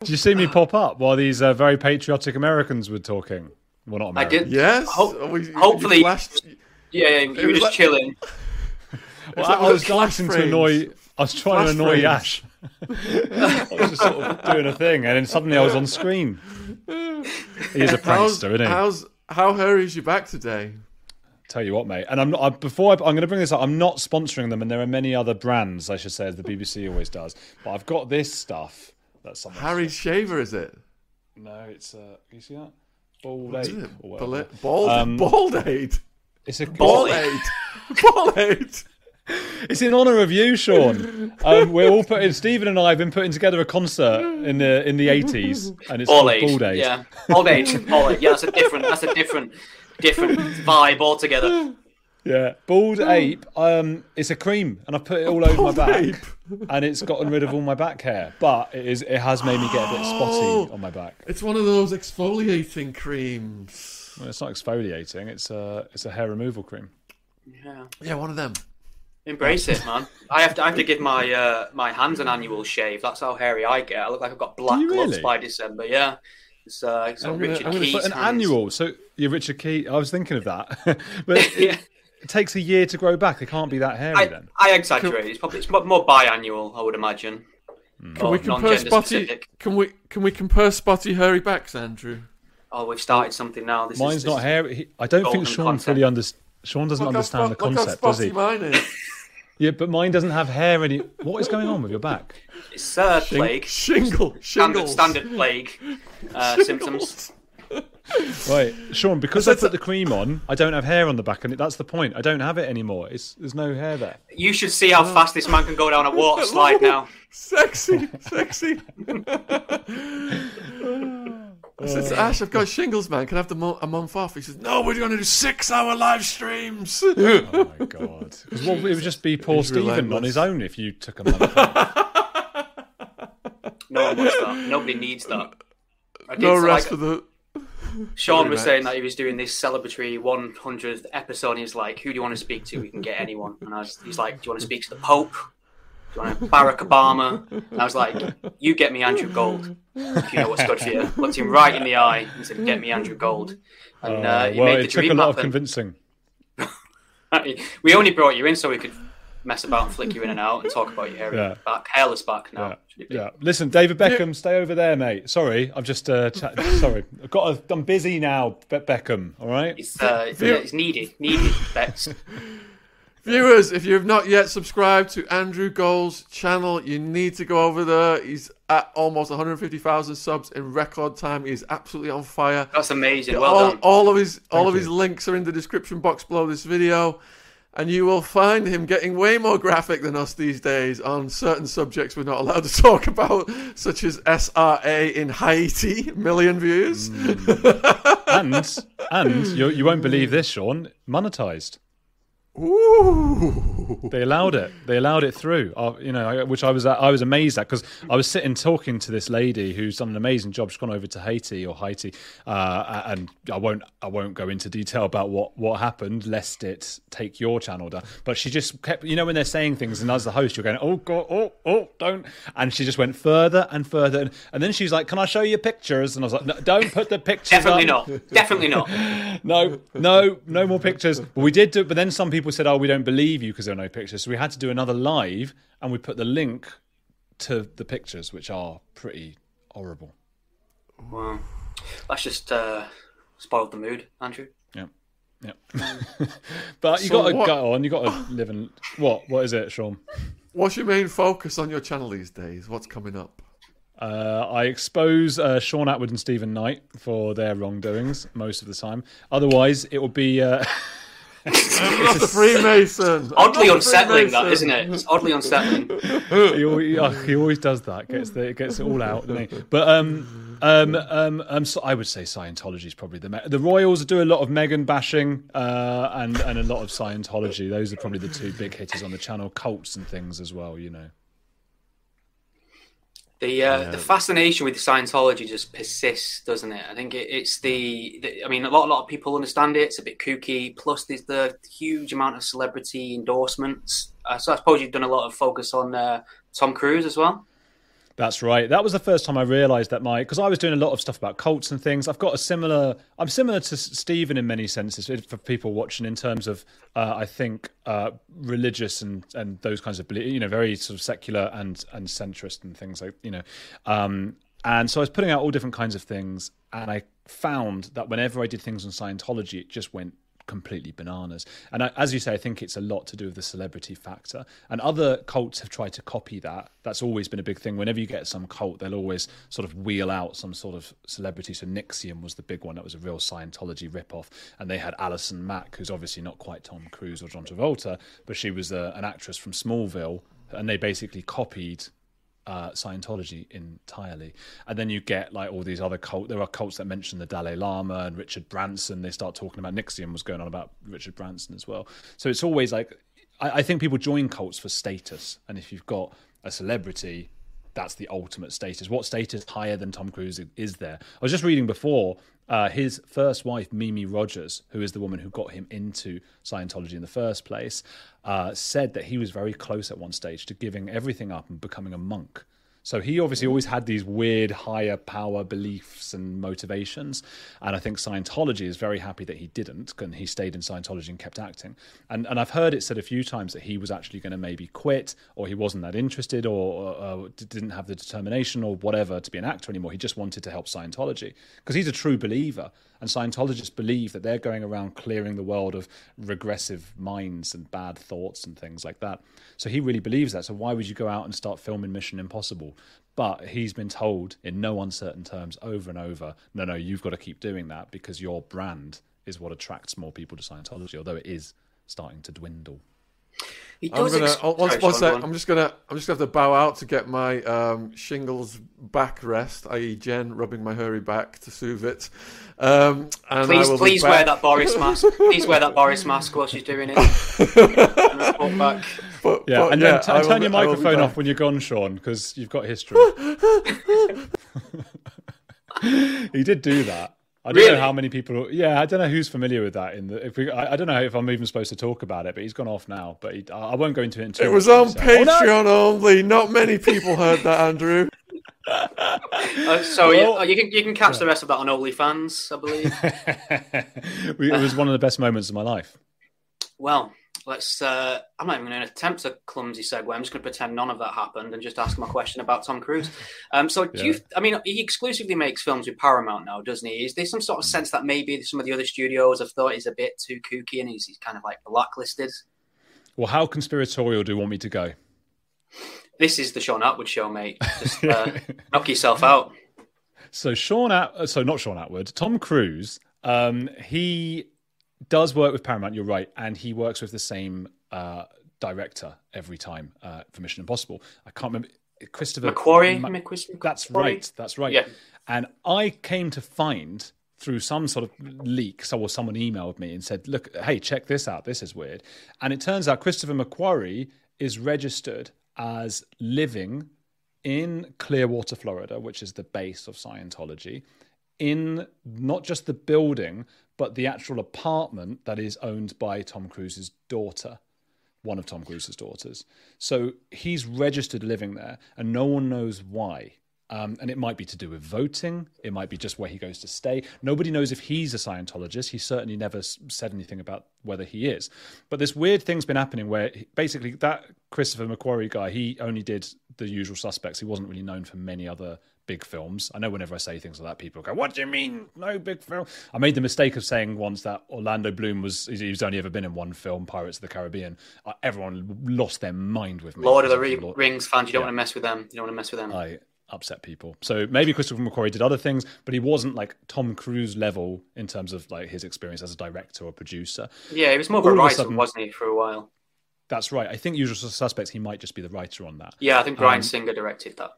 Did you see me pop up while these uh, very patriotic Americans were talking? Well, not Americans. I did. Yes. Ho- we- you hopefully- flashed- Yeah, yeah, you were was just like- chilling. Well, like I, I was little flash to annoy. I was trying to annoy frames. Yash. I was just sort of doing a thing, and then suddenly I was on screen. He is a How's, prankster, isn't he? how's how hairy is your back today? Tell you what, mate. And I'm not. I, before I, I'm going to bring this up. I'm not sponsoring them, and there are many other brands, I should say, as the BBC always does. But I've got this stuff. That's something. Harry's shaver, is it? No, it's. Uh, can you see that? Bald Is ape. or whatever. Bald, bald, Um, bald aid. It's a Bald Bald aid. Bald aid. It's in honour of you, Sean. Um, we're all putting. Stephen and I have been putting together a concert in the in the eighties, and it's Ball called age. Bald Age. Yeah, bald age. Bald age. Yeah, that's a different. That's a different, different vibe altogether. Yeah, bald ape. Um, it's a cream, and I've put it all over my back, ape. and it's gotten rid of all my back hair. But it is. It has made me get a bit spotty on my back. It's one of those exfoliating creams. Well, it's not exfoliating. It's a. It's a hair removal cream. Yeah. Yeah, one of them. Embrace it, man. I have to. I have to give my uh, my hands an annual shave. That's how hairy I get. I look like I've got black Do you gloves really? by December. Yeah. It's, uh, it's I'm gonna- Richard I'm gonna Keys. But an hands. annual. So you're Richard Key. I was thinking of that, but Yeah. It takes a year to grow back. It can't be that hairy I, then. I exaggerate. It's probably it's more biannual, I would imagine. Can Or we compare spotty? specific. Can we can we compare spotty hairy backs, Andrew? Oh, we've started something now. This Mine's is, not this hairy. I don't think Sean concept. fully understands. Sean doesn't Look how understand the spot- look how concept, does he? spotty mine is. Yeah, but mine doesn't have hair any. What is going on with your back? It's uh, plague. Shingle, Standard, shingles. standard plague uh, symptoms. Right, Sean. Because I That's put a- the cream on, I don't have hair on the back, and that's the point. I don't have it anymore. It's there's no hair there. You should see how fast this man can go down a water slide now. Sexy, sexy. I said to Ash, I've got shingles, man. Can I have the mo- a month off? He says, No, we're going to do six-hour live streams. Oh my god! Because what, it would just be poor He's Stephen on his own if you took a month. off. No one wants that. Nobody needs that. I did, no rest like, for the. Sean was saying that he was doing this celebratory 100th episode. And he's like, "Who do you want to speak to? We can get anyone." And I was, he's like, "Do you want to speak to the Pope? Do you want to Barack Obama?" And I was like, "You get me Andrew Gold. If you know what's good for you." Looked him right in the eye and said, "Get me Andrew Gold." And uh, he well, made the it took a lot of convincing. we only brought you in so we could mess about and flick you in and out and talk about your hairy Yeah. back, hairless back now. Yeah. should it be? Yeah. Listen, David Beckham, stay over there, mate. Sorry, I'm just uh, chat- sorry. I've got. A, I'm busy now, Be- Beckham. All right. It's, uh, View- yeah, it's needed, needed. Bex. Viewers, if you have not yet subscribed to Andrew Gold's channel, you need to go over there. He's at almost 150,000 subs in record time. He's absolutely on fire. That's amazing. Well all, done. all of his all of you. his links are in the description box below this video, and you will find him getting way more graphic than us these days on certain subjects we're not allowed to talk about, such as SRA in Haiti, million views. Mm. and and you, you won't believe this, Sean. Monetized. Ooh. They allowed it. They allowed it through. Uh, you know, which I was I was amazed at because I was sitting talking to this lady who's done an amazing job. She's gone over to Haiti or Haiti, uh, and I won't I won't go into detail about what what happened, lest it take your channel down. But she just kept, you know, when they're saying things, and as the host, you're going, oh god, oh oh, don't, and she just went further and further, and, and then she's like, can I show you pictures? And I was like, no, don't put the pictures. Definitely up. not. Definitely not. No, no, no more pictures. But we did do. But then some people said, "Oh, we don't believe you because there are no pictures." So we had to do another live, and we put the link to the pictures, which are pretty horrible. Wow. That's just uh, spoiled the mood, Andrew. Yeah, yeah. but you So got to what- go on. You got to live in what? What is it, Sean? What's your main focus on your channel these days? What's coming up? Uh, I expose uh, Sean Atwood and Stephen Knight for their wrongdoings most of the time. Otherwise, it will be. Uh, I'm not a Freemason. Oddly not a unsettling, that Freemason. isn't it? It's oddly unsettling. he, always, oh, he always does that. Gets the, gets it all out. doesn't he? But um, um, um, um, so I would say Scientology is probably the me- the Royals do a lot of Megan bashing uh, and and a lot of Scientology. Those are probably the two big hitters on the channel. Cults and things as well. You know. The uh, the fascination with Scientology just persists, doesn't it? I think it, it's the, the. I mean, a lot a lot of people understand it. It's a bit kooky. Plus, there's the huge amount of celebrity endorsements. Uh, so I suppose you've done a lot of focus on uh, Tom Cruise as well. That's right. That was the first time I realised that my because I was doing a lot of stuff about cults and things. I've got a similar. I'm similar to Stephen in many senses for people watching in terms of uh, I think uh, religious and and those kinds of you know very sort of secular and and centrist and things like you know. Um, and so I was putting out all different kinds of things, and I found that whenever I did things on Scientology, it just went completely bananas. And I, as you say, I think it's a lot to do with the celebrity factor. And other cults have tried to copy that. That's always been a big thing. Whenever you get some cult, they'll always sort of wheel out some sort of celebrity. So NXIVM was the big one. That was a real Scientology ripoff. And they had Alison Mack, who's obviously not quite Tom Cruise or John Travolta, but she was a, an actress from Smallville. And they basically copied uh, Scientology entirely. And then you get like all these other cult. There are cults that mention the Dalai Lama and Richard Branson. They start talking about NXIVM was going on about Richard Branson as well. So it's always like I, I think people join cults for status, and if you've got a celebrity that's the ultimate status. What status higher than Tom Cruise is there? I was just reading before uh, his first wife, Mimi Rogers, who is the woman who got him into Scientology in the first place, uh, said that he was very close at one stage to giving everything up and becoming a monk. So he obviously always had these weird higher power beliefs and motivations. And I think Scientology is very happy that he didn't, and he stayed in Scientology and kept acting. And and I've heard it said a few times that he was actually going to maybe quit, or he wasn't that interested, or, or, didn't have the determination, or whatever, to be an actor anymore. He just wanted to help Scientology because he's a true believer. And Scientologists believe that they're going around clearing the world of regressive minds and bad thoughts and things like that. So he really believes that. So why would you go out and start filming Mission Impossible? But he's been told in no uncertain terms over and over no, no, you've got to keep doing that because your brand is what attracts more people to Scientology, although it is starting to dwindle. I'm gonna ex- oh, one, one sec, I'm just gonna I'm just gonna have to bow out to get my um, shingles back rest, i.e. Jen rubbing my hairy back to soothe it. Um, and please, please wear that Boris mask. please wear that Boris mask while she's doing it. back. But, yeah, but, and yeah, then t- turn your microphone off when you're gone, Sean, because you've got history. he did do that. I don't really? know how many people. Yeah, I don't know who's familiar with that. In the, if we, I, I, don't know if I'm even supposed to talk about it, but he's gone off now. But he, I won't go into it. it was on Patreon oh, no! only. Not many people heard that, Andrew. uh, so well, you, you, can you can catch yeah. the rest of that on OnlyFans, I believe. it was one of the best moments of my life. Well, let's. Uh, I'm not even going to attempt a clumsy segue. I'm just going to pretend none of that happened and just ask him a question about Tom Cruise. Um, so, do yeah. you? I mean, he exclusively makes films with Paramount now, doesn't he? Is there some sort of sense that maybe some of the other studios have thought he's a bit too kooky and he's, he's kind of like blacklisted? Well, how conspiratorial do you want me to go? This is the Sean Atwood show, mate. Just uh, knock yourself out. So Sean, At- so not Sean Atwood, Tom Cruise. Um, he does work with Paramount. You're right, and he works with the same uh, director every time uh, for Mission Impossible. I can't remember Christopher McQuarrie. Ma- that's McQuarrie? right. That's right. Yeah. And I came to find through some sort of leak, so or someone emailed me and said, "Look, hey, check this out. This is weird." And it turns out Christopher McQuarrie is registered as living in Clearwater, Florida, which is the base of Scientology, in not just the building, but the actual apartment that is owned by Tom Cruise's daughter, one of Tom Cruise's daughters. So he's registered living there, and no one knows why. Um, and it might be to do with voting. It might be just where he goes to stay. Nobody knows if he's a Scientologist. He certainly never said anything about whether he is. But this weird thing's been happening where basically that Christopher McQuarrie guy, he only did the usual suspects. He wasn't really known for many other big films. I know whenever I say things like that, people go, "What do you mean, no big film?" I made the mistake of saying once that Orlando Bloom was he's only ever been in one film, Pirates of the Caribbean. Everyone lost their mind with me. Lord of the Rings fans, you don't yeah. want to mess with them. You don't want to mess with them. I upset people. So maybe Christopher McQuarrie did other things, but he wasn't like Tom Cruise level in terms of like his experience as a director or producer. Yeah, he was more of a writer, sudden, wasn't he, for a while? That's right. I think Usual Suspects, he might just be the writer on that. Yeah, I think Bryan um, Singer directed that.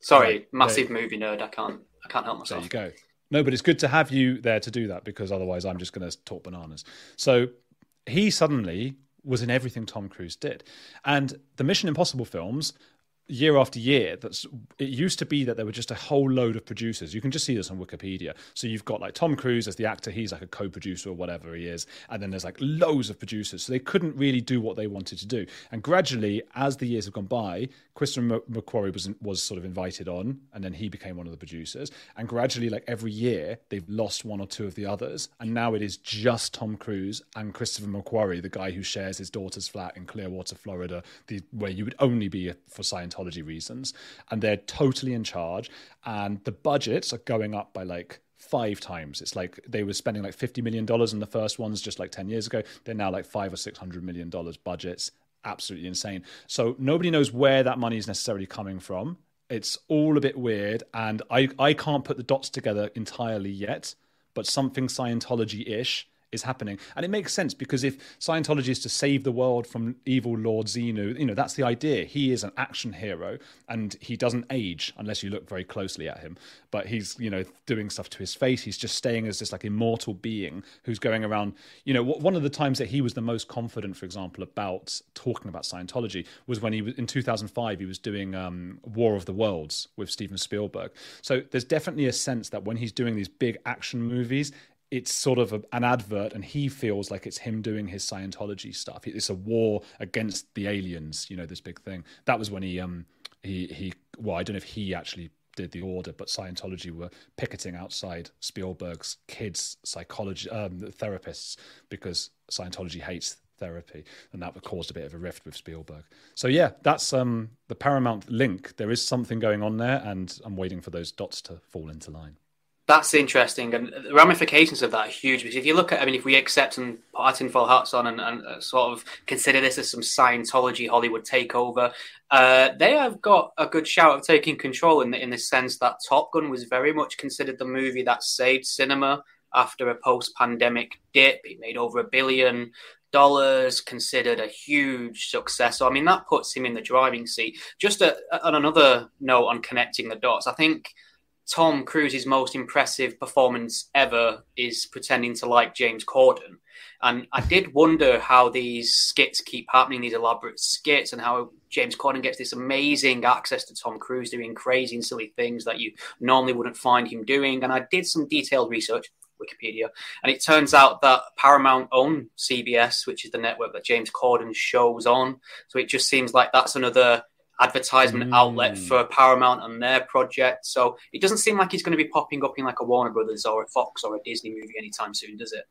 Sorry, right, massive there, movie nerd. I can't, I can't help myself. There you go. No, but it's good to have you there to do that because otherwise I'm just going to talk bananas. So he suddenly was in everything Tom Cruise did, and the Mission Impossible films year after year that's it used to be that there were just a whole load of producers. You can just see this on wikipedia. So you've got like tom cruise as the actor. He's like a co-producer or whatever he is. And then there's like loads of producers. So they couldn't really do what they wanted to do. And gradually as the years have gone by christopher mcquarrie was was sort of invited on and then he became one of the producers. And gradually like every year they've lost one or two of the others. And now it is just tom cruise and christopher mcquarrie the guy who shares his daughter's flat in clearwater florida the where you would only be uh, for scientology reasons, and they're totally in charge. And the budgets are going up by like five times. It's like they were spending like fifty million dollars in the first ones just like ten years ago. They're now like five or six hundred million dollars budgets. Absolutely insane. So nobody knows where that money is necessarily coming from. It's all a bit weird, and I I can't put the dots together entirely yet. But something Scientology ish is happening. And it makes sense because if Scientology is to save the world from evil Lord Xenu, you know, that's the idea. He is an action hero and he doesn't age unless you look very closely at him. But he's, you know, doing stuff to his face. He's just staying as this like immortal being who's going around, you know, one of the times that he was the most confident, for example, about talking about Scientology was when he was in 2005, he was doing um, War of the Worlds with Steven Spielberg. So there's definitely a sense that when he's doing these big action movies, it's sort of a, an advert and he feels like it's him doing his scientology stuff. It's a war against the aliens you know this big thing. That was when he um he he well i don't know if he actually did the order but scientology were picketing outside spielberg's kids psychology um, therapists because scientology hates therapy and that caused a bit of a rift with spielberg. So yeah that's um the paramount link. There is something going on there and i'm waiting for those dots to fall into line that's interesting, and the ramifications of that are huge. Because if you look at, I mean, if we accept and put our tinfoil hats on and, and uh, sort of consider this as some Scientology Hollywood takeover, uh, they have got a good shout of taking control in the, in the sense that Top Gun was very much considered the movie that saved cinema after a post-pandemic dip. It made over a billion dollars, considered a huge success. So, I mean, that puts him in the driving seat. Just a, on another note on connecting the dots, I think Tom Cruise's most impressive performance ever is pretending to like James Corden. And I did wonder how these skits keep happening, these elaborate skits, and how James Corden gets this amazing access to Tom Cruise doing crazy and silly things that you normally wouldn't find him doing. And I did some detailed research, Wikipedia, and it turns out that Paramount own CBS, which is the network that James Corden shows on. So it just seems like that's another advertisement mm. outlet for Paramount and their project. So it doesn't seem like he's going to be popping up in like a Warner Brothers or a Fox or a Disney movie anytime soon, does it?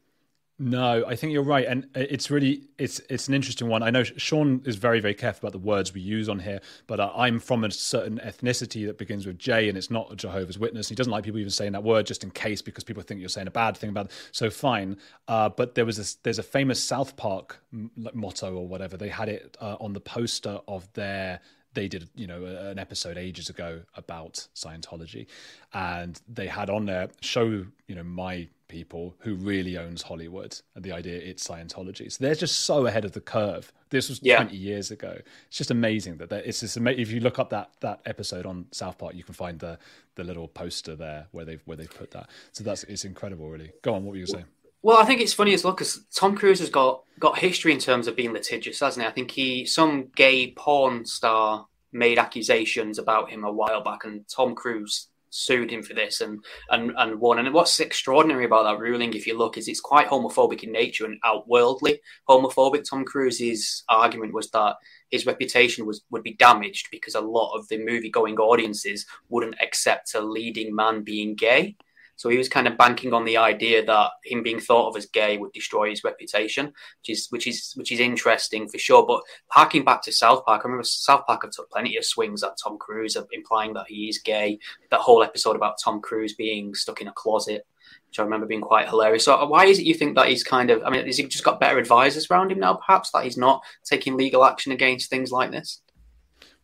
No, I think you're right, and it's really it's it's an interesting one. I know Sean is very very careful about the words we use on here, but uh, I'm from a certain ethnicity that begins with J, and it's not a Jehovah's Witness. He doesn't like people even saying that word just in case because people think you're saying a bad thing about. It. So fine, uh, but there was this, there's a famous South Park motto or whatever. They had it uh, on the poster of their they did you know an episode ages ago about Scientology, and they had on there show you know my people who really owns Hollywood and the idea it's Scientology. So they're just so ahead of the curve. This was yeah. 20 years ago. It's just amazing that it's just amazing. if you look up that that episode on South Park, you can find the the little poster there where they've where they've put that. So that's it's incredible, really. Go on, what were you saying? Well, I think it's funny as well because Tom Cruise has got got history in terms of being litigious, hasn't he? I think he some gay porn star made accusations about him a while back, and Tom Cruise sued him for this and and and won. And what's extraordinary about that ruling, if you look, is it's quite homophobic in nature and outworldly homophobic. Tom Cruise's argument was that his reputation was would be damaged because a lot of the movie going audiences wouldn't accept a leading man being gay. So he was kind of banking on the idea that him being thought of as gay would destroy his reputation, which is which is which is interesting for sure. But harking back to South Park, I remember South Park have took plenty of swings at Tom Cruise, implying that he is gay. That whole episode about Tom Cruise being stuck in a closet which I remember being quite hilarious. So, why is it you think that he's kind of? I mean, has he just got better advisors around him now, perhaps that he's not taking legal action against things like this?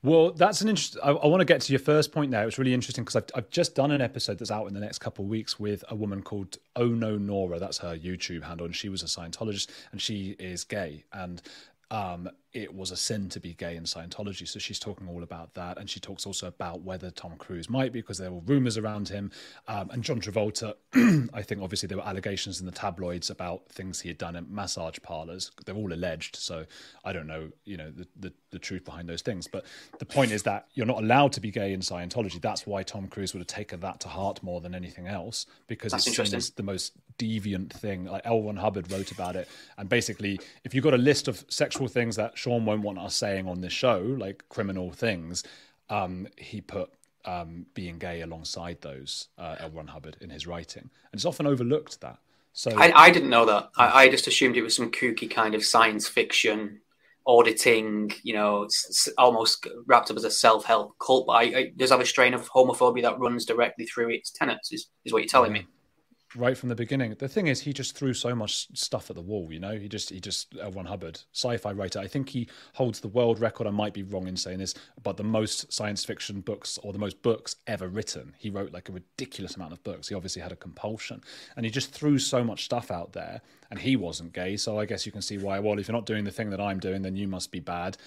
Well, that's an interesting. I, I want to get to your first point now. It's really interesting because I've, I've just done an episode that's out in the next couple of weeks with a woman called Oh No Nora. That's her YouTube handle, and she was a Scientologist, and she is gay. And um, it was a sin to be gay in Scientology. So she's talking all about that. And she talks also about whether Tom Cruise might be, because there were rumors around him. Um, and John Travolta, I think obviously there were allegations in the tabloids about things he had done in massage parlors. They're all alleged. So I don't know, you know, the, the, the truth behind those things. But the point is that you're not allowed to be gay in Scientology. That's why Tom Cruise would have taken that to heart more than anything else, because That's it's seen as the most deviant thing. Like L. Ron Hubbard wrote about it. And basically, if you've got a list of sexual things that Sean won't want us saying on this show, like criminal things, um, he put um, being gay alongside those, uh, L. Ron Hubbard, in his writing. And it's often overlooked that. So I, I didn't know that. I, I just assumed it was some kooky kind of science fiction auditing, you know, s- almost wrapped up as a self-help cult. But I, I, does have a strain of homophobia that runs directly through its tenets. Is, is what you're telling me? Right from the beginning. The thing is, he just threw so much stuff at the wall. You know, he just he just L. Ron Hubbard, sci-fi writer. I think he holds the world record. I might be wrong in saying this, but the most science fiction books or the most books ever written. He wrote like a ridiculous amount of books. He obviously had a compulsion, and he just threw so much stuff out there. And he wasn't gay, so I guess you can see why. Well, if you're not doing the thing that I'm doing, then you must be bad.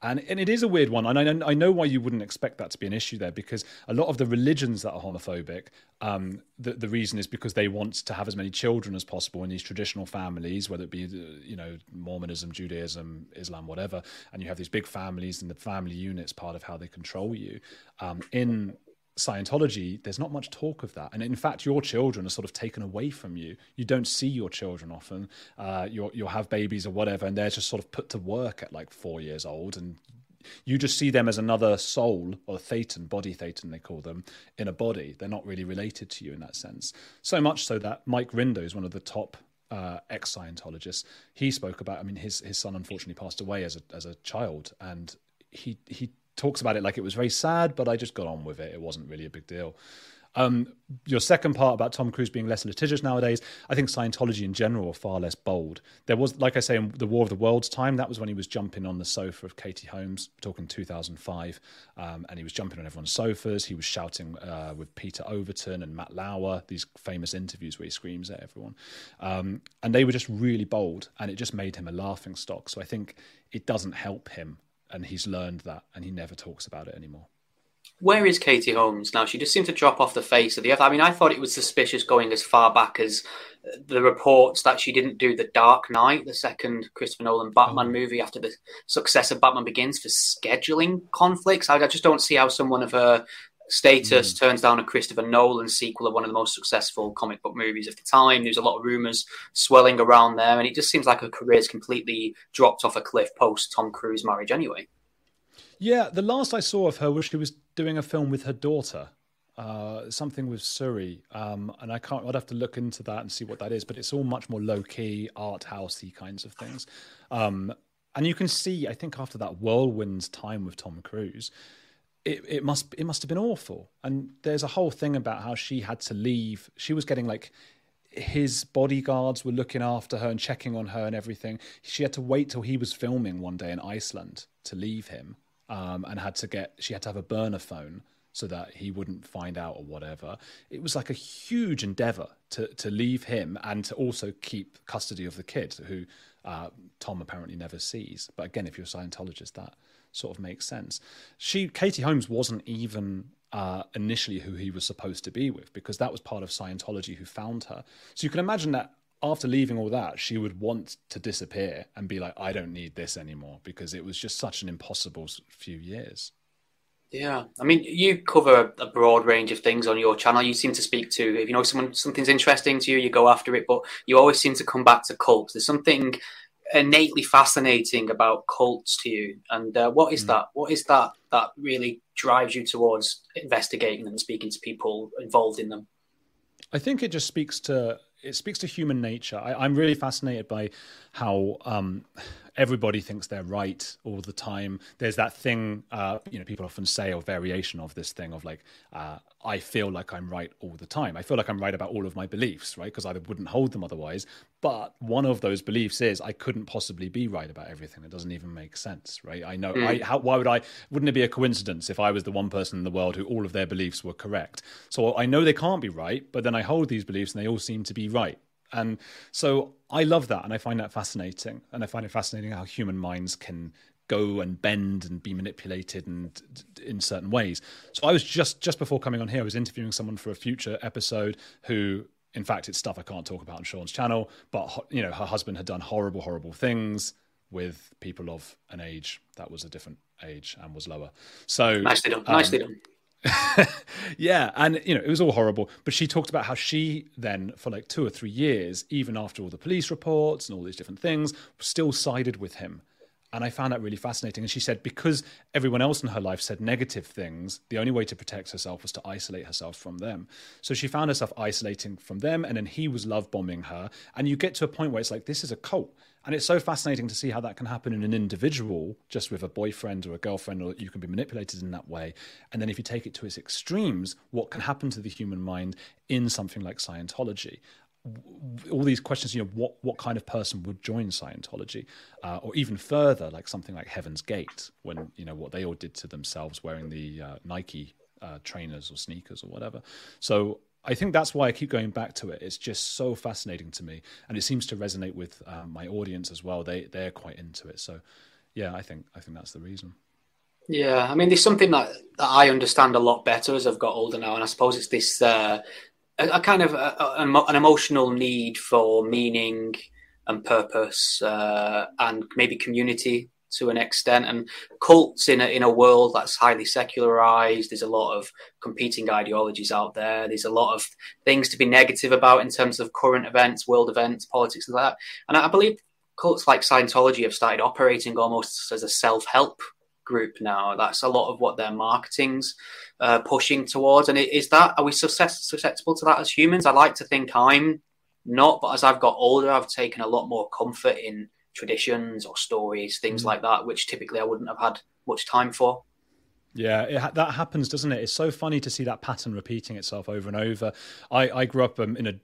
And, and it is a weird one. And I know, I know why you wouldn't expect that to be an issue there because a lot of the religions that are homophobic, um, the, the reason is because they want to have as many children as possible in these traditional families, whether it be, you know, Mormonism, Judaism, Islam, whatever. And you have these big families and the family unit's part of how they control you. Um, in Scientology, there's not much talk of that, and in fact, your children are sort of taken away from you. You don't see your children often. Uh, you'll you'll have babies or whatever, and they're just sort of put to work at like four years old, and you just see them as another soul or thetan, body thetan they call them, in a body. They're not really related to you in that sense. So much so that Mike Rinder is one of the top uh, ex Scientologists. He spoke about. I mean, his his son unfortunately passed away as a as a child, and he he talks about it like it was very sad, but I just got on with it. It wasn't really a big deal. Um, your second part about Tom Cruise being less litigious nowadays, I think Scientology in general are far less bold. There was, like I say, in the War of the Worlds time, that was when he was jumping on the sofa of Katie Holmes, talking 2005, um, and he was jumping on everyone's sofas. He was shouting uh, with Peter Overton and Matt Lauer, these famous interviews where he screams at everyone. Um, and they were just really bold, and it just made him a laughing stock. So I think it doesn't help him and he's learned that and he never talks about it anymore. Where is Katie Holmes now? She just seemed to drop off the face of the earth. I mean, I thought it was suspicious going as far back as uh, the reports that she didn't do The Dark Knight, the second Christopher Nolan Batman oh. movie after the success of Batman Begins for scheduling conflicts. I, I just don't see how someone of her status mm. turns down a Christopher Nolan sequel of one of the most successful comic book movies of the time. There's a lot of rumors swelling around there, and it just seems like her career's completely dropped off a cliff post Tom Cruise marriage anyway. Yeah, the last I saw of her was she was doing a film with her daughter. Uh, something with Suri, um, and I can't. I'd have to look into that and see what that is. But it's all much more low key, art housey kinds of things. Um, and you can see, I think, after that whirlwind time with Tom Cruise, it, it must it must have been awful. And there's a whole thing about how she had to leave. She was getting like his bodyguards were looking after her and checking on her and everything. She had to wait till he was filming one day in Iceland to leave him, um, and had to get. She had to have a burner phone so that he wouldn't find out or whatever. It was like a huge endeavor to to leave him and to also keep custody of the kid, who uh, Tom apparently never sees. But again, if you're a Scientologist, that sort of makes sense. She, Katie Holmes, wasn't even uh, initially who he was supposed to be with because that was part of Scientology who found her. So you can imagine that after leaving all that, she would want to disappear and be like, I don't need this anymore because it was just such an impossible few years. Yeah, I mean, you cover a broad range of things on your channel. You seem to speak to if you know someone something's interesting to you, you go after it, but you always seem to come back to cults. There's something innately fascinating about cults to you, and uh, what is mm. that? What is that that really drives you towards investigating them and speaking to people involved in them? I think it just speaks to it speaks to human nature. I, am really fascinated by how um, everybody thinks they're right all the time. There's that thing, uh, you know, people often say, or variation of this thing of like, uh, I feel like I'm right all the time. I feel like I'm right about all of my beliefs, right? Because I wouldn't hold them otherwise. But one of those beliefs is I couldn't possibly be right about everything. It doesn't even make sense, right? I know. Mm. I, how, why would I? Wouldn't it be a coincidence if I was the one person in the world who all of their beliefs were correct? So I know they can't be right, but then I hold these beliefs and they all seem to be right And so I love that, and I find that fascinating, and I find it fascinating how human minds can go and bend and be manipulated and in certain ways. So I was just just before coming on here, I was interviewing someone for a future episode who in fact it's stuff I can't talk about on Sean's channel, but you know her husband had done horrible horrible things with people of an age that was a different age and was lower. So nicely done. Um, nicely done. yeah, and you know it was all horrible. But she talked about how she then, for like two or three years, even after all the police reports and all these different things, still sided with him and I found that really fascinating. And she said because everyone else in her life said negative things, the only way to protect herself was to isolate herself from them. So she found herself isolating from them, and then he was love bombing her. And you get to a point where it's like, this is a cult. And it's so fascinating to see how that can happen in an individual, just with a boyfriend or a girlfriend, or you can be manipulated in that way. And then if you take it to its extremes, what can happen to the human mind in something like Scientology? all these questions, you know, what what kind of person would join Scientology, uh, or even further, like something like Heaven's Gate, when you know what they all did to themselves, wearing the uh, Nike uh, trainers or sneakers or whatever. So I think that's why I keep going back to it. It's just so fascinating to me, and it seems to resonate with uh, my audience as well. They they're quite into it. So yeah, I think I think that's the reason. Yeah, I mean, there's something that, that I understand a lot better as I've got older now, and I suppose it's this uh, a, a kind of a, an emotional need for meaning and purpose uh, and maybe community to an extent and cults in a, in a world that's highly secularized there's a lot of competing ideologies out there there's a lot of things to be negative about in terms of current events world events politics and like that and i believe cults like scientology have started operating almost as a self-help group now that's a lot of what their marketing's uh, pushing towards. And is that are we susceptible to that as humans? I like to think I'm not, but as I've got older, I've taken a lot more comfort in traditions or stories, things mm. like that, which typically I wouldn't have had much time for. Yeah, it, that happens, doesn't it? It's so funny to see that pattern repeating itself over and over. I, I grew up um, in a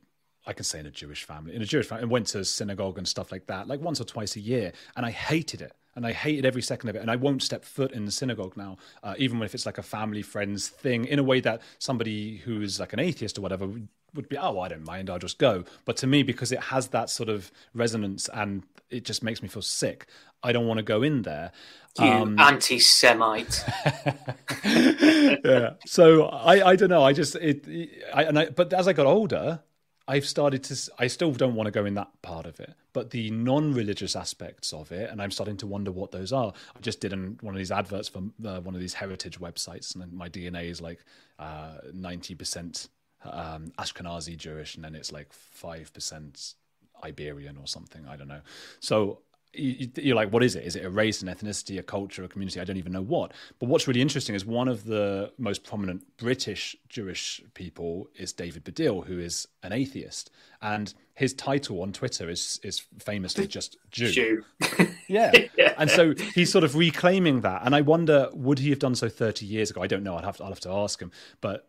I can say in a Jewish family, in a Jewish family, and went to synagogue and stuff like that, like once or twice a year, and I hated it and I hated every second of it. And I won't step foot in the synagogue now, uh, even if it's like a family friends thing, in a way that somebody who is like an atheist or whatever would, would be, oh, I don't mind, I'll just go. But to me, because it has that sort of resonance and it just makes me feel sick, I don't want to go in there. You um, anti-Semite. yeah. So I, I don't know. I just it, I, and I, but as I got older, I've started to. I still don't want to go in that part of it, but the non-religious aspects of it, and I'm starting to wonder what those are. I just did an, one of these adverts for uh, one of these heritage websites, and my DNA is like uh, ninety uh, percent um, Ashkenazi Jewish, and then it's like five percent Iberian or something. I don't know. So you're like, what is it? Is it a race, an ethnicity, a culture, a community? I don't even know what. But what's really interesting is one of the most prominent British Jewish people is David Baddiel, who is an atheist, and his title on Twitter is is famously just Jew. Jew. yeah. yeah. and so he's sort of reclaiming that. And I wonder, would he have done so 30 years ago? I don't know. I'd have to, I'll have to ask him. But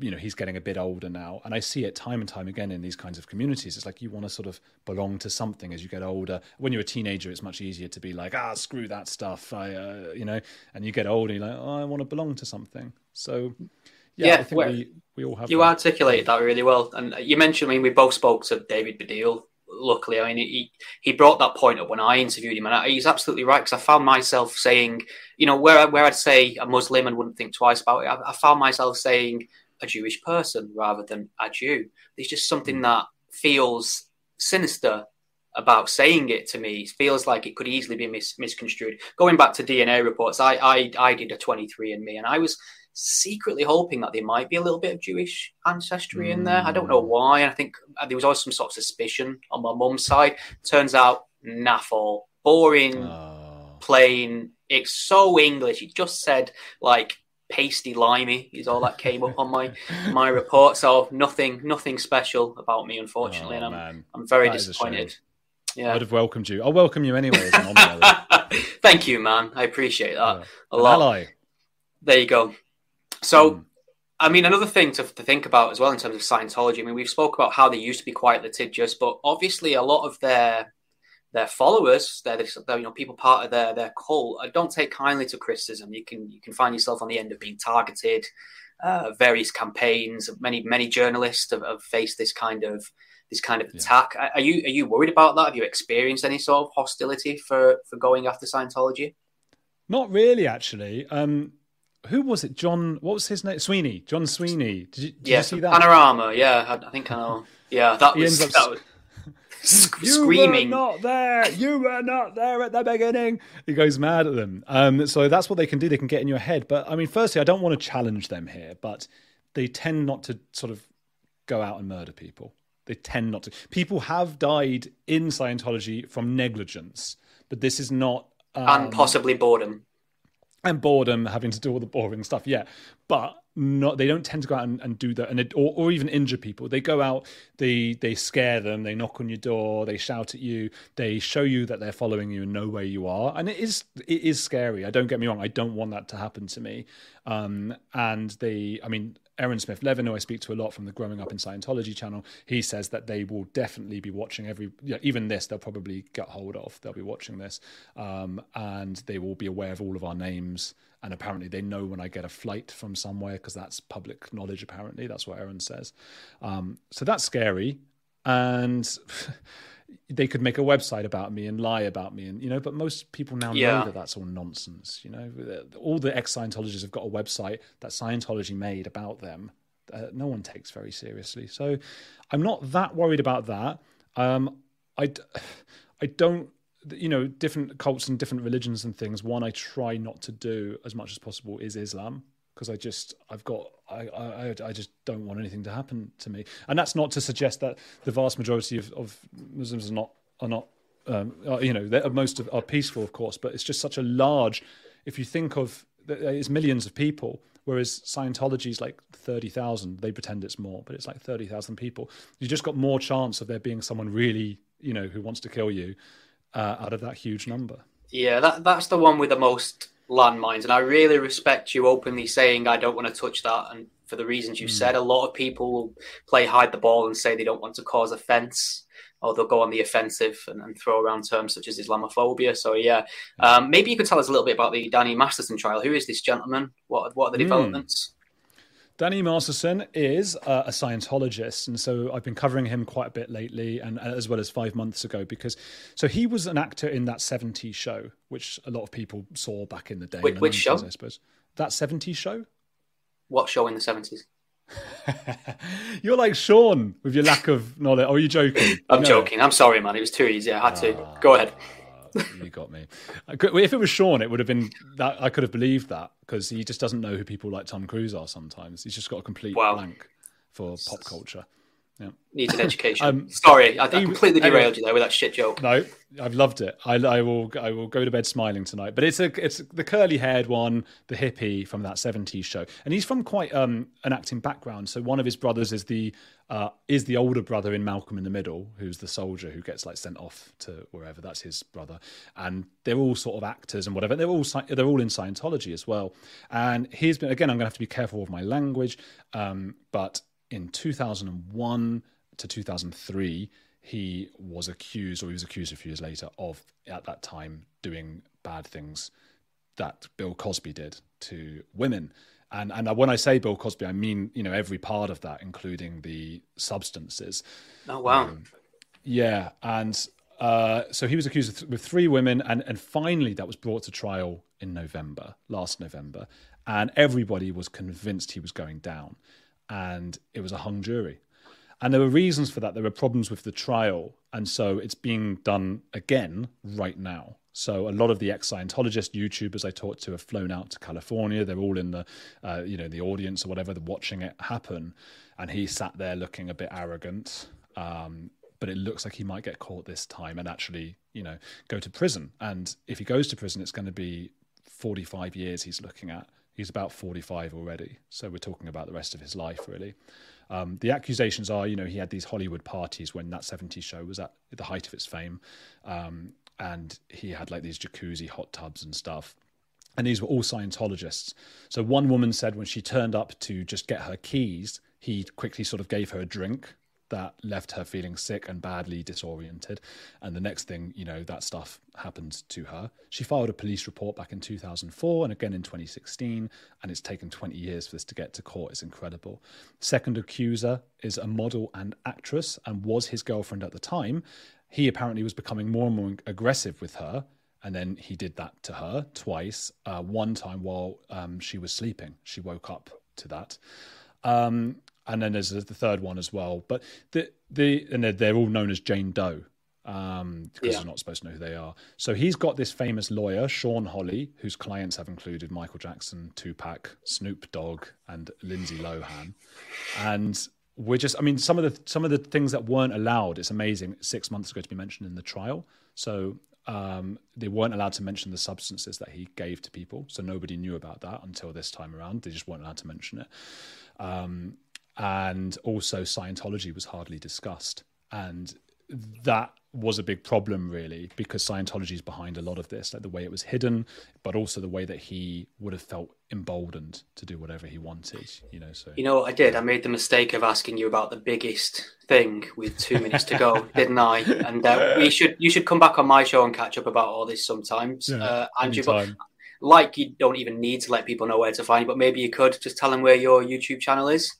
you know he's getting a bit older now. And i see it time and time again in these kinds of communities. It's like you want to sort of belong to something as you get older. When you're a teenager it's much easier to be like ah screw that stuff. I uh, you know and you get older you're like oh i want to belong to something. So yeah, yeah i think we, we all have you that. articulated that really well. And you mentioned i mean we both spoke to david baddiel luckily. I mean he he brought that point up when i interviewed him. And I, he's absolutely right because i found myself saying you know where where i'd say a muslim and wouldn't think twice about it I, I found myself saying a Jewish person rather than a Jew. There's just something hmm. that feels sinister about saying it to me. It feels like it could easily be mis- misconstrued. Going back to DNA reports, I, I I did a 23andMe, and I was secretly hoping that there might be a little bit of Jewish ancestry in there. I don't know hmm. why. I think uh, there was always some sort of suspicion on my mum's side. Turns out, naffle, boring, oh. plain. It's so English. It just said like pasty limey is all that came up on my my report. So nothing nothing special about me, unfortunately, oh, and I'm man. I'm very that disappointed. Yeah, I'd have welcomed you. I'll welcome you anyway. Thank you, man. I appreciate that yeah. a lot. Ally. There you go. So. Mm. I mean, another thing to, to think about as well in terms of Scientology. I mean, we've spoke about how they used to be quite litigious, but obviously a lot of their their followers, they're, they're, you know people part of their their cult. Uh, don't take kindly to criticism. You can you can find yourself on the end of being targeted, uh, various campaigns. Many many journalists have, have, faced this kind of this kind of attack. Are you are you worried about that? Have you experienced any sort of hostility for for going after Scientology? Not really, actually. Um, who was it? John. What was his name? Sweeney. John Sweeney. Did you, did yeah, you see that? Panorama. Yeah, I, I think I know. Yeah, that was, that was you screaming. were not there. You were not there at the beginning. He goes mad at them. Um, so that's what they can do. They can get in your head. But I mean, firstly, I don't want to challenge them here, but they tend not to sort of go out and murder people. They tend not to. People have died in Scientology from negligence, but this is not. Um, and possibly boredom and boredom, having to do all the boring stuff. Yeah, but not they don't tend to go out and, and do that, and or, or even injure people. They go out, they they scare them, they knock on your door, they shout at you, they show you that they're following you and know where you are, and it is it is scary. I don't get me wrong, I don't want that to happen to me. Um, and they, I mean, Aaron Smith Levin, who I speak to a lot from the Growing Up in Scientology channel, he says that they will definitely be watching every, yeah, even this, they'll probably get hold of. They'll be watching this, um, and they will be aware of all of our names. And apparently, they know when I get a flight from somewhere because that's public knowledge. Apparently, that's what Aaron says. Um, so that's scary, and. they could make a website about me and lie about me and you know but most people now yeah. know that that's all nonsense you know. All the ex-scientologists have got a website that scientology made about them uh, no one takes very seriously. So i'm not that worried about that. Um, i i don't you know different cults and different religions and things one i try not to do as much as possible is islam because I just I've got I, I I just don't want anything to happen to me, and that's not to suggest that the vast majority of, of Muslims are not are not um, are, you know most of, are peaceful, of course, but it's just such a large. If you think of it's millions of people, whereas Scientology is like thirty thousand. They pretend it's more, but it's like thirty thousand people. You just got more chance of there being someone really you know who wants to kill you uh, out of that huge number. Yeah, that that's the one with the most landmines. And I really respect you openly saying, I don't want to touch that. And for the reasons you mm. said, a lot of people will play hide the ball and say they don't want to cause offense or they'll go on the offensive and, and throw around terms such as Islamophobia. So, yeah, um, maybe you could tell us a little bit about the Danny Masterson trial. Who is this gentleman? What, what are the mm. developments? Danny Masterson is uh, a Scientologist, and so I've been covering him quite a bit lately, and as well as five months ago, because so he was an actor in that '70s show, which a lot of people saw back in the day. Which, which 90s, show? I suppose that '70s show. What show in the '70s? You're like Sean with your lack of knowledge. Or are you joking? I'm joking. I'm sorry, man. It was too easy. I had to. Ah. Go ahead you got me. If it was Sean, it would have been that I could have believed that because he just doesn't know who people like Tom Cruise are. Sometimes he's just got a complete wow. blank for pop culture. Yeah. Needs an education. um, Sorry, I, I completely derailed anyway, you there with that shit joke. No, I've loved it. I, I, will. I will go to bed smiling tonight. But it's a. It's the curly haired one, the hippie from that '70s show, and he's from quite um, an acting background. So one of his brothers is the uh, is the older brother in Malcolm in the Middle, who's the soldier who gets like sent off to wherever. That's his brother, and they're all sort of actors and whatever. They're all they're all in Scientology as well. And he's been again. I'm going to have to be careful with my language, um, but in 2001 to 2003, he was accused, or he was accused a few years later, of at that time doing bad things that Bill Cosby did to women. And and when I say Bill Cosby, I mean you know every part of that, including the substances. Oh wow! Um, yeah, and uh, so he was accused th- with three women, and and finally that was brought to trial in November, last November, and everybody was convinced he was going down and it was a hung jury. And there were reasons for that. There were problems with the trial. And so it's being done again right now. So a lot of the ex-Scientologist YouTubers I talked to have flown out to California. They're all in the, uh, you know, the audience or whatever, watching it happen. And he sat there looking a bit arrogant. Um, but it looks like he might get caught this time and actually, you know, go to prison. And if he goes to prison, it's going to be 45 years he's looking at. He's about 45 already. So we're talking about the rest of his life, really. Um, the accusations are, you know, he had these Hollywood parties when that 70s show was at the height of its fame. Um, and he had like these jacuzzi hot tubs and stuff. And these were all Scientologists. So one woman said when she turned up to just get her keys, he quickly sort of gave her a drink that left her feeling sick and badly disoriented. And the next thing, you know, that stuff happened to her. She filed a police report back in 2004 and again in 2016, and it's taken 20 years for this to get to court. It's incredible. Second accuser is a model and actress and was his girlfriend at the time. He apparently was becoming more and more aggressive with her. And then he did that to her twice. Uh, one time while um, she was sleeping, she woke up to that. Um, and then there's the third one as well. But the the and they're, they're all known as Jane Doe um, because yeah. you're not supposed to know who they are. So he's got this famous lawyer, Shawn Holley, whose clients have included Michael Jackson, Tupac, Snoop Dogg, and Lindsay Lohan. And we're just, I mean, some of the some of the things that weren't allowed. It's amazing. Six months ago to be mentioned in the trial. So um, they weren't allowed to mention the substances that he gave to people. So nobody knew about that until this time around. They just weren't allowed to mention it. Um, and also Scientology was hardly discussed, and that was a big problem really because Scientology is behind a lot of this, like the way it was hidden, but also the way that he would have felt emboldened to do whatever he wanted. You know, so you know what I did? I made the mistake of asking you about the biggest thing with two minutes to go, didn't I? And uh, we should you should come back on my show and catch up about all this sometimes, yeah, uh, Andrew. But like you don't even need to let people know where to find you, but maybe you could just tell them where your YouTube channel is.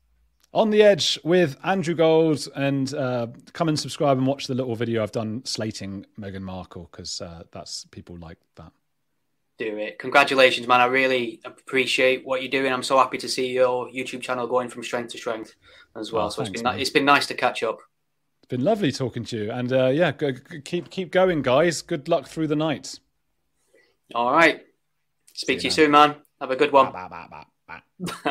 On the Edge with Andrew Gold, and uh, come and subscribe and watch the little video I've done slating Meghan Markle because uh, that's people like that. Do it. Congratulations, man. I really appreciate what you're doing. I'm so happy to see your YouTube channel going from strength to strength as well. Oh, so thanks, it's been it's been nice to catch up. It's been lovely talking to you, and uh, yeah, go, keep keep going, guys. Good luck through the night. All right. Speak See to you, soon, man. Have a good one. Bye, bye, bye,